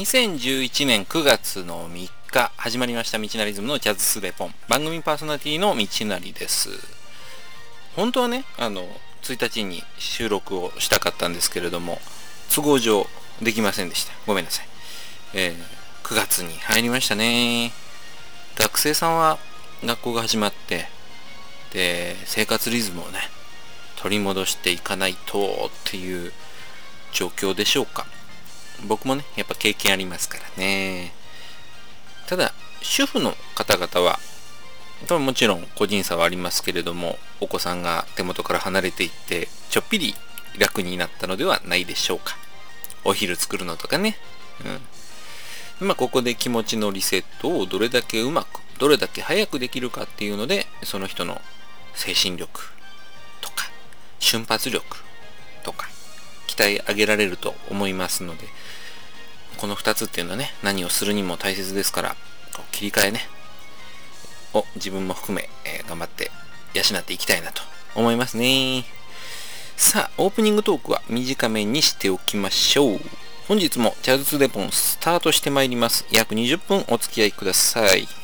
2011年9月の3日始まりました道なりズムのジャズスレポン。番組パーソナリティの道なりです。本当はねあの1日に収録をしたかったんですけれども都合上できませんでした。ごめんなさい、えー、9月に入りましたね。学生さんは学校が始まってで生活リズムをね取り戻していかないとっていう状況でしょうか。僕もねやっぱ経験ありますからね。ただ主婦の方々はもちろん個人差はありますけれどもお子さんが手元から離れていってちょっぴり楽になったのではないでしょうか。お昼作るのとかね。うん。まあここで気持ちのリセットをどれだけうまくどれだけ早くできるかっていうのでその人の精神力とか瞬発力とか鍛え上げられると思いますのでこの2つっていうのはね何をするにも大切ですから切り替えねを自分も含め、えー、頑張って養っていきたいなと思いますね。さあオープニングトークは短めにしておきましょう。本日もチャズツデポンスタートしてまいります。約20分お付き合いください。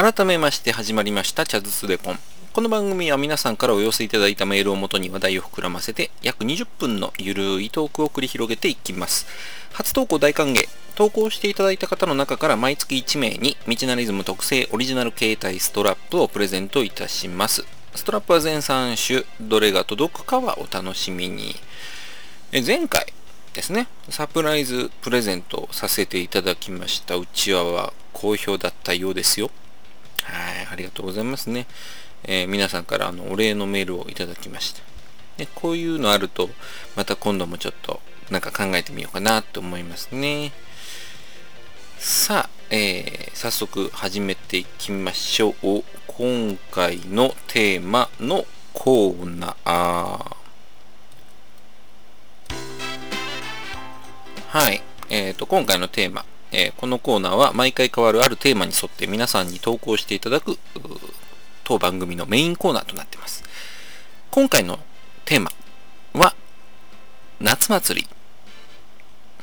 改めまして始まりましたチャズスデポン。この番組は皆さんからお寄せいただいたメールをもとに話題を膨らませて約20分のゆるいトークを繰り広げていきます。初投稿大歓迎。投稿していただいた方の中から毎月1名に道なリズム特製オリジナル携帯ストラップをプレゼントいたします。ストラップは全3種、どれが届くかはお楽しみに。え前回ですね、サプライズプレゼントさせていただきましたうちわは好評だったようですよ。ありがとうございますね。えー、皆さんからあのお礼のメールをいただきました。でこういうのあると、また今度もちょっとなんか考えてみようかなと思いますね。さあ、えー、早速始めていきましょう。今回のテーマのコーナー。はい。えっ、ー、と、今回のテーマ、え、このコーナーは毎回変わるあるテーマに沿って皆さんに投稿していただく当番組のメインコーナーとなっています。今回のテーマは夏祭り。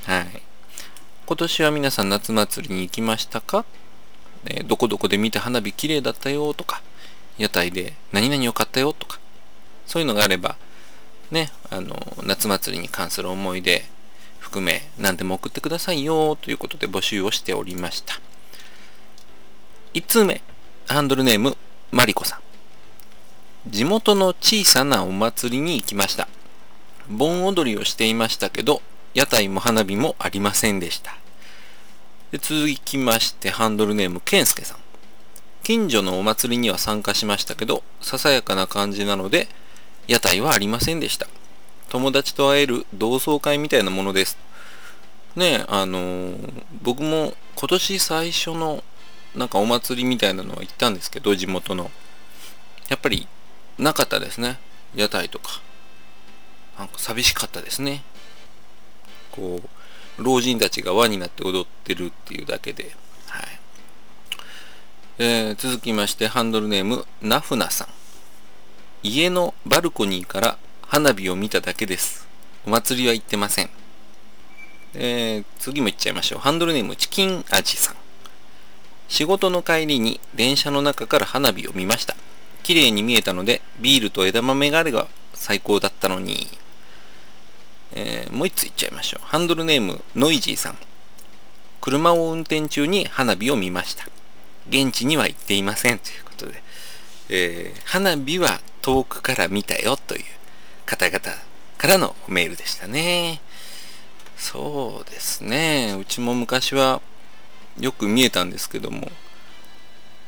はい。今年は皆さん夏祭りに行きましたか、えー、どこどこで見て花火綺麗だったよとか、屋台で何々を買ったよとか、そういうのがあれば、ね、あの、夏祭りに関する思い出、含め何でも送ってくださいよということで募集をしておりました。1通目、ハンドルネーム、マリコさん。地元の小さなお祭りに行きました。盆踊りをしていましたけど、屋台も花火もありませんでした。で続きまして、ハンドルネーム、ケンスケさん。近所のお祭りには参加しましたけど、ささやかな感じなので、屋台はありませんでした。友達と会える同窓会みたいなものです。ねあのー、僕も今年最初のなんかお祭りみたいなのは行ったんですけど、地元の。やっぱりなかったですね。屋台とか。なんか寂しかったですね。こう、老人たちが輪になって踊ってるっていうだけで。はい。えー、続きまして、ハンドルネーム、ナフナさん。家のバルコニーから花火を見ただけです。お祭りは行ってません。えー、次も行っちゃいましょう。ハンドルネームチキン味さん。仕事の帰りに電車の中から花火を見ました。綺麗に見えたので、ビールと枝豆があれば最高だったのに。えー、もう一つ行っちゃいましょう。ハンドルネームノイジーさん。車を運転中に花火を見ました。現地には行っていません。ということで、えー、花火は遠くから見たよという方々からのメールでしたね。そうですね。うちも昔はよく見えたんですけども、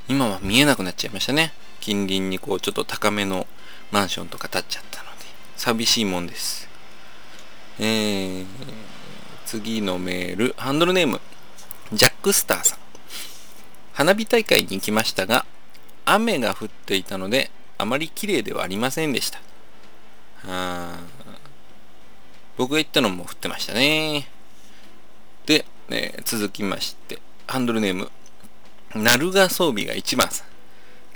今は見えなくなっちゃいましたね。近隣にこうちょっと高めのマンションとか建っちゃったので、寂しいもんです。えー、次のメール、ハンドルネーム、ジャックスターさん。花火大会に行きましたが、雨が降っていたので、あまり綺麗ではありませんでした。僕が行ったのも降ってましたね。で、えー、続きまして、ハンドルネーム、鳴賀装備が一番さん。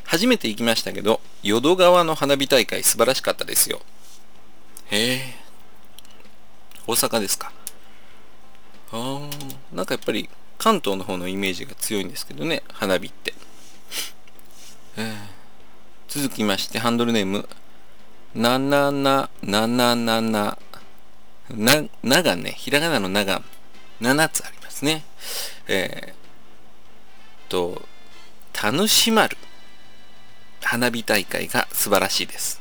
初めて行きましたけど、淀川の花火大会素晴らしかったですよ。へえ。大阪ですか。あー、なんかやっぱり関東の方のイメージが強いんですけどね、花火って。えー、続きまして、ハンドルネーム、ななな、なななな、な、ながね、ひらがなのなが7つありますね。えー、と、楽しまる花火大会が素晴らしいです。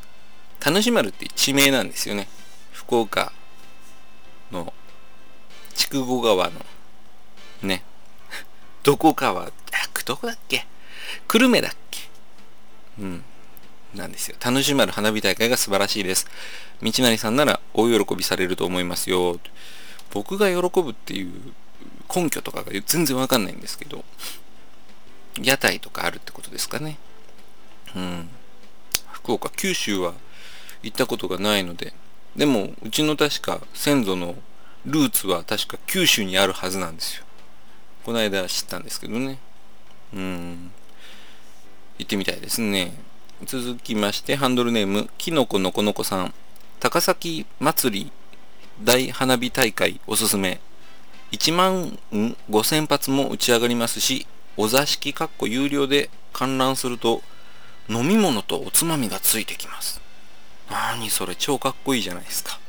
楽しまるって地名なんですよね。福岡の筑後川のね、どこかは、どこだっけ？久留米だっけ？うん。なんですよ。楽しまる花火大会が素晴らしいです。道成さんなら大喜びされると思いますよ。僕が喜ぶっていう根拠とかが全然わかんないんですけど、屋台とかあるってことですかね。うん。福岡、九州は行ったことがないので、でも、うちの確か先祖のルーツは確か九州にあるはずなんですよ。この間知ったんですけどね。うん。行ってみたいですね。続きまして、ハンドルネーム、きのこのこのこさん。高崎祭り大花火大会おすすめ。1万5000発も打ち上がりますし、お座敷かっこ有料で観覧すると、飲み物とおつまみがついてきます。なにそれ超かっこいいじゃないですか。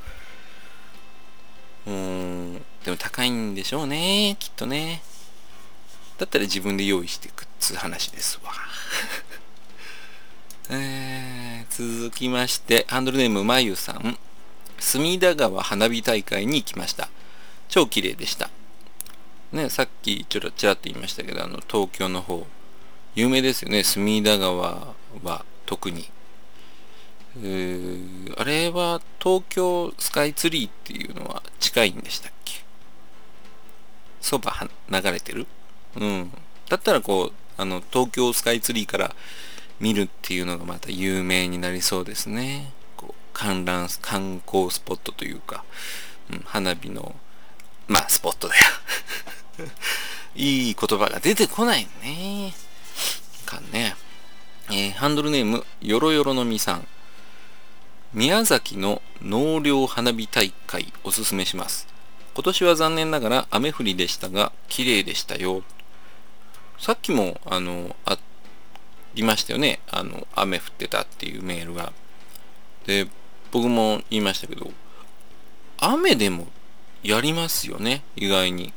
うーん、でも高いんでしょうね、きっとね。だったら自分で用意していくっつう話ですわ。えー、続きまして、ハンドルネームまゆさん。隅田川花火大会に行きました。超綺麗でした。ね、さっきちょろちらっと言いましたけど、あの、東京の方、有名ですよね、隅田川は特に。あれは東京スカイツリーっていうのは近いんでしたっけ？そば流れてる？うん。だったらこう、あの、東京スカイツリーから見るっていうのがまた有名になりそうですね。こう観覧、観光スポットというか、うん、花火の、まあ、スポットだよ いい言葉が出てこないね。かね。えー、ハンドルネーム、よろよろのみさん。宮崎の納涼花火大会おすすめします。今年は残念ながら雨降りでしたが、綺麗でしたよ。さっきも、あの、あっりましたよね。あの、雨降ってたっていうメールが。で、僕も言いましたけど、雨でもやりますよね、意外に。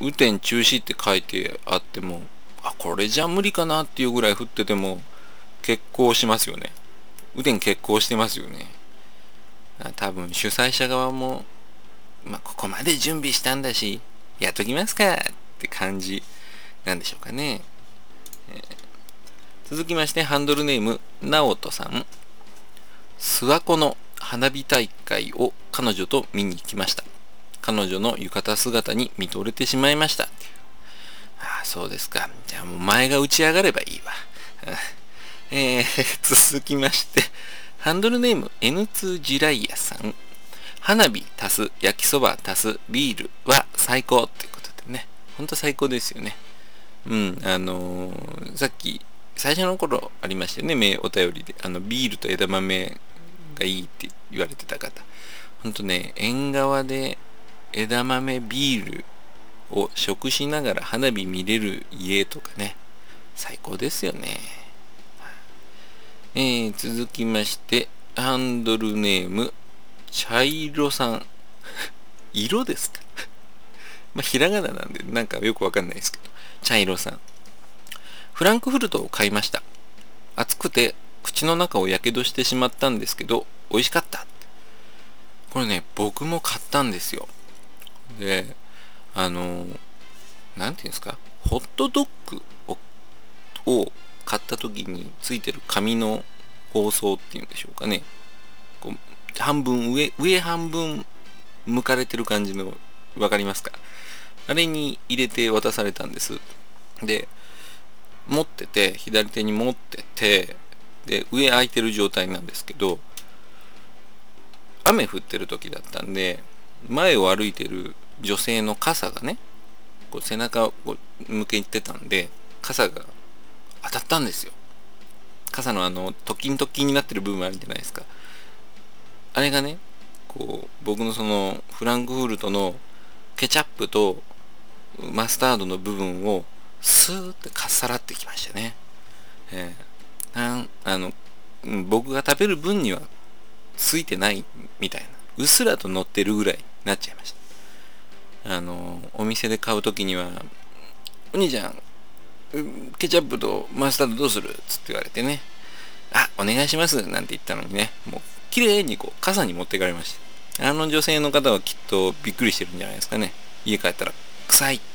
雨天中止って書いてあっても、あ、これじゃ無理かなっていうぐらい降ってても、結構しますよね。雨天決行してますよね。多分主催者側も、まあ、ここまで準備したんだし、やっときますかって感じなんでしょうかね。えー続きまして、ハンドルネーム、ナオトさん。諏訪湖の花火大会を彼女と見に行きました。彼女の浴衣姿に見とれてしまいました。ああ、そうですか。じゃあもう前が打ち上がればいいわ。えー、続きまして、ハンドルネーム N2 ジライヤさん。花火足す焼きそば足すビールは最高っていうことでね。ほんと最高ですよね。うん、あのー、さっき最初の頃ありましたよね、お便りで。あの、ビールと枝豆がいいって言われてた方。ほんとね、縁側で枝豆ビールを食しながら花火見れる家とかね、最高ですよね。えー、続きまして、ハンドルネーム、茶色さん。色ですか？まあ、ひらがななんで、なんかよくわかんないですけど、茶色さん。フランクフルトを買いました。熱くて口の中をやけどしてしまったんですけど、美味しかった。これね、僕も買ったんですよ。で、あの、なんていうんですか、ホットドッグをを買った時についてる紙の包装っていうんでしょうかね。こう半分上、上半分向かれてる感じのわかりますか？あれに入れて渡されたんです。で、持ってて、左手に持ってて、で、上空いてる状態なんですけど、雨降ってる時だったんで、前を歩いてる女性の傘がね、こう背中を向けてたんで、傘が当たったんですよ。傘のあの、トキントキンになってる部分あるじゃないですか。あれがね、こう、僕のその、フランクフルトのケチャップとマスタードの部分をスーってかっさらってきましたね。えー、なんあの僕が食べる分にはついてないみたいな。うっすらと乗ってるぐらいになっちゃいました。あの、お店で買うときには、お兄ちゃん、ケチャップとマスタードどうするつって言われてね、あ、お願いしますなんて言ったのにね、もう綺麗にこう傘に持っていかれました。あの女性の方はきっとびっくりしてるんじゃないですかね。家帰ったら臭いって。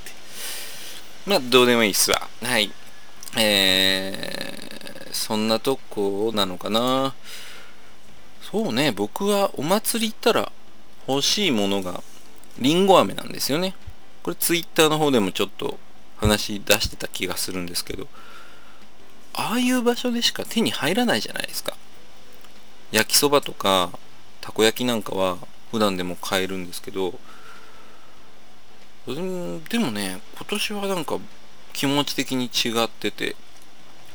まあ、どうでもいいっすわ。はい。えー、そんなとこなのかな。そうね、僕はお祭り行ったら欲しいものがりんご飴なんですよね。これツイッターの方でもちょっと話出してた気がするんですけど、ああいう場所でしか手に入らないじゃないですか。焼きそばとかたこ焼きなんかは普段でも買えるんですけど、うんでもね今年はなんか気持ち的に違ってて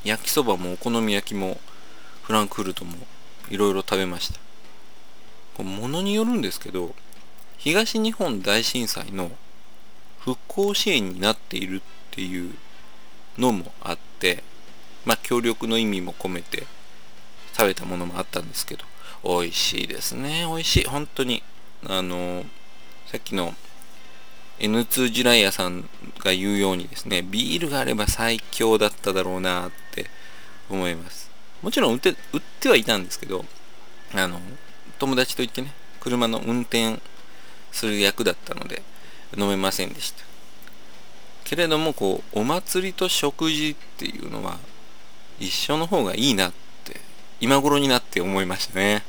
焼きそばもお好み焼きもフランクフルトもいろいろ食べました。これ物によるんですけど東日本大震災の復興支援になっているっていうのもあってまあ協力の意味も込めて食べたものもあったんですけど美味しいですね美味しい。本当にあのさっきの N2 ジュライアさんが言うようにですね、ビールがあれば最強だっただろうなって思います。もちろん売って、売ってはいたんですけど、あの、友達と行ってね、車の運転する役だったので、飲めませんでした。けれども、こう、お祭りと食事っていうのは、一緒の方がいいなって、今頃になって思いましたね。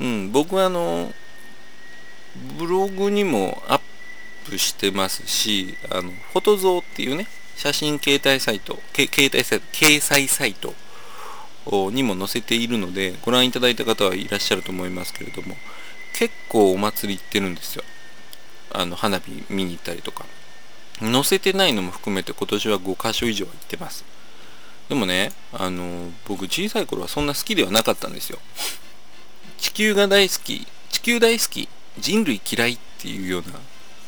うん、僕はあの、ブログにもアップしてますし、あの、フォトゾーっていうね、写真携帯サイト、携帯サイト、掲載サイトにも載せているので、ご覧いただいた方はいらっしゃると思いますけれども、結構お祭り行ってるんですよ。あの、花火見に行ったりとか。載せてないのも含めて今年は5カ所以上行ってます。でもね、あの、僕小さい頃はそんな好きではなかったんですよ。地球が大好き、地球大好き、人類嫌いっていうような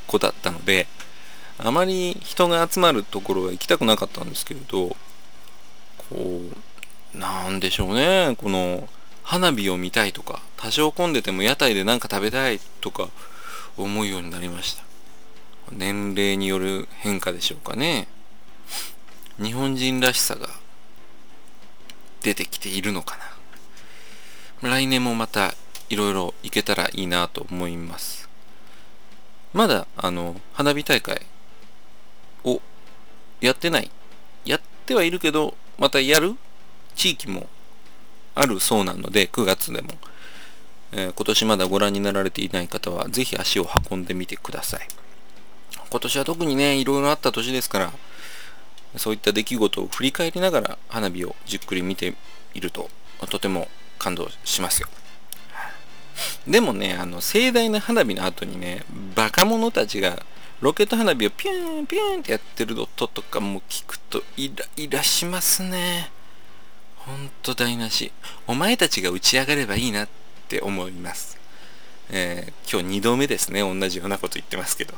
子だったので、あまり人が集まるところは行きたくなかったんですけれど、こう、なんでしょうね、この、花火を見たいとか、多少混んでても屋台で何か食べたいとか思うようになりました。年齢による変化でしょうかね。日本人らしさが出てきているのかな。来年もまたいろいろ行けたらいいなと思います。まだ、あの、花火大会をやってない。やってはいるけど、またやる地域もあるそうなので、9月でも。えー、今年まだご覧になられていない方は、ぜひ足を運んでみてください。今年は特にね、いろいろあった年ですから、そういった出来事を振り返りながら花火をじっくり見ていると、とても感動しますよ。でもね、あの、盛大な花火の後にね、バカ者たちが、ロケット花火をピューンピューンってやってる音とかも聞くとイライラしますね。ほんと台無し。お前たちが打ち上がればいいなって思います。えー、今日2度目ですね。同じようなこと言ってますけど。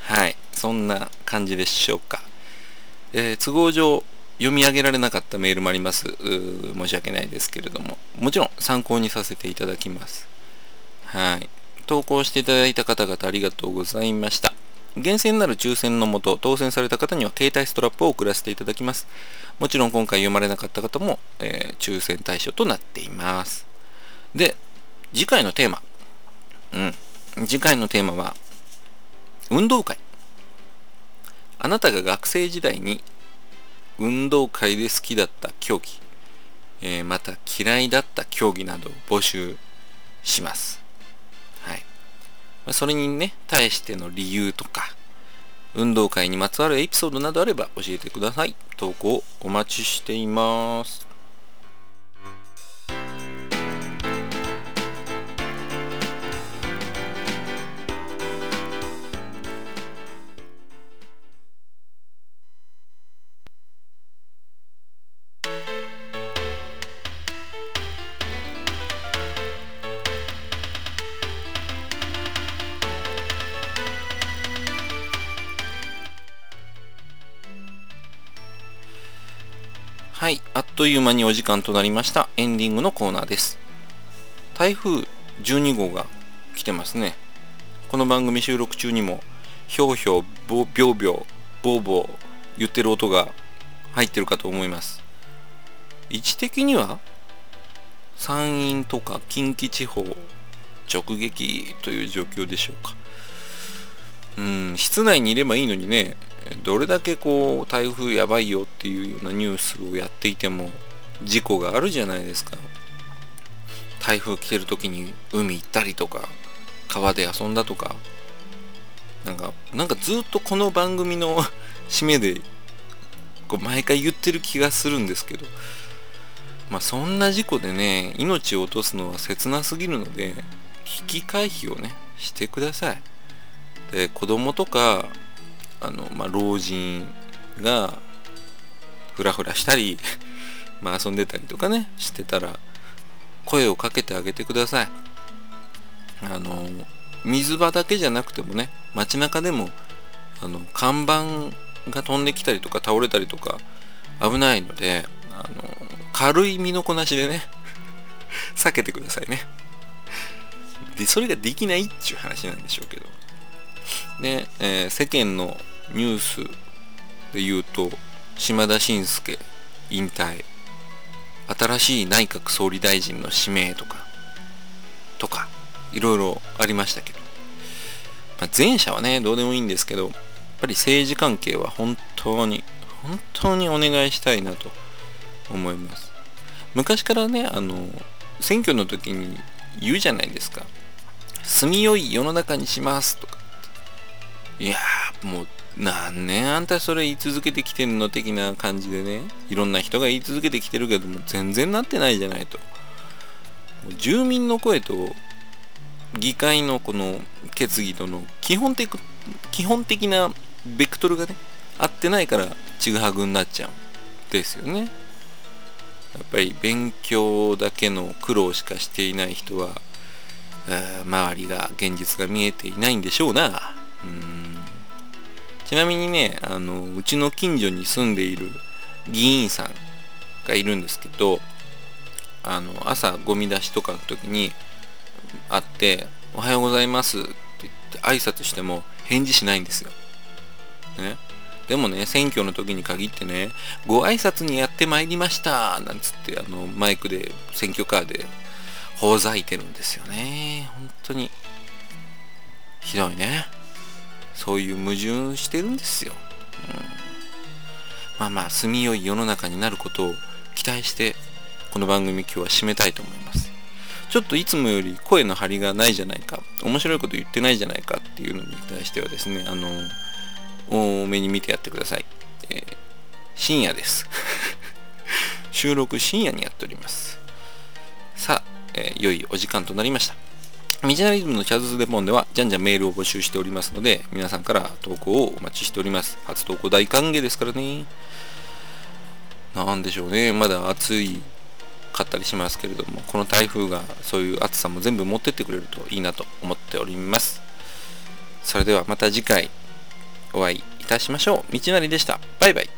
はい。そんな感じでしょうか。えー、都合上、読み上げられなかったメールもあります。申し訳ないですけれども、もちろん参考にさせていただきます。はい。投稿していただいた方々ありがとうございました。厳選なる抽選のもと、当選された方には携帯ストラップを送らせていただきます。もちろん今回読まれなかった方も、えー、抽選対象となっています。で、次回のテーマ。うん。次回のテーマは、運動会。あなたが学生時代に運動会で好きだった競技、えー、また嫌いだった競技などを募集します。それにね、対しての理由とか、運動会にまつわるエピソードなどあれば教えてください。投稿お待ちしています。はい、あっという間にお時間となりましたエンディングのコーナーです。台風12号が来てますね。この番組収録中にも、ひょうひょう、ぼびょうびょう、ぼうぼう言ってる音が入ってるかと思います。位置的には山陰とか近畿地方直撃という状況でしょうか。うん、室内にいればいいのにね、どれだけこう台風やばいよっていうようなニュースをやっていても事故があるじゃないですか。台風来てる時に海行ったりとか川で遊んだとか。なんかなんかずっとこの番組の 締めでこう毎回言ってる気がするんですけど。まあそんな事故でね命を落とすのは切なすぎるので危機回避をねしてください。で子供とかあの、まあ、老人がふらふらしたり まあ遊んでたりとかねしてたら声をかけてあげてください。あの水場だけじゃなくてもね街中でもあの看板が飛んできたりとか倒れたりとか危ないのであの軽い身のこなしでね 避けてくださいね。でそれができないっていう話なんでしょうけど。で、えー、世間のニュースで言うと島田紳介引退。新しい内閣総理大臣の指名とかとかいろいろありましたけど、まあ、前者はねどうでもいいんですけどやっぱり政治関係は本当に本当にお願いしたいなと思います。昔からねあの選挙の時に言うじゃないですか住みよい世の中にしますとか。いやーもう何年あんたそれ言い続けてきてんの的な感じでね。いろんな人が言い続けてきてるけども全然なってないじゃないと。住民の声と議会のこの決議との基本的基本的なベクトルがね合ってないからちぐはぐになっちゃうん。ですよね。やっぱり勉強だけの苦労しかしていない人は周りが現実が見えていないんでしょうな。うん。ちなみにね、あの、うちの近所に住んでいる議員さんがいるんですけど、あの、朝ゴミ出しとかの時に会って、おはようございますって言って挨拶しても返事しないんですよ。ね。でもね、選挙の時に限ってね、ご挨拶にやってまいりましたなんつって、あの、マイクで、選挙カーで、ほざいてるんですよね。本当に。ひどいね。そういう矛盾してるんですよ。うん、まあまあ、住みよい世の中になることを期待して、この番組今日は締めたいと思います。ちょっといつもより声の張りがないじゃないか、面白いこと言ってないじゃないかっていうのに対してはですね、あの、多めに見てやってください。えー、深夜です。収録深夜にやっております。さあ、えー、良いお時間となりました。ミジナリズムのチャズズデポンでは、じゃんじゃんメールを募集しておりますので、皆さんから投稿をお待ちしております。初投稿大歓迎ですからね。なんでしょうね。まだ暑いかったりしますけれども、この台風がそういう暑さも全部持ってってくれるといいなと思っております。それではまた次回お会いいたしましょう。道なりでした。バイバイ。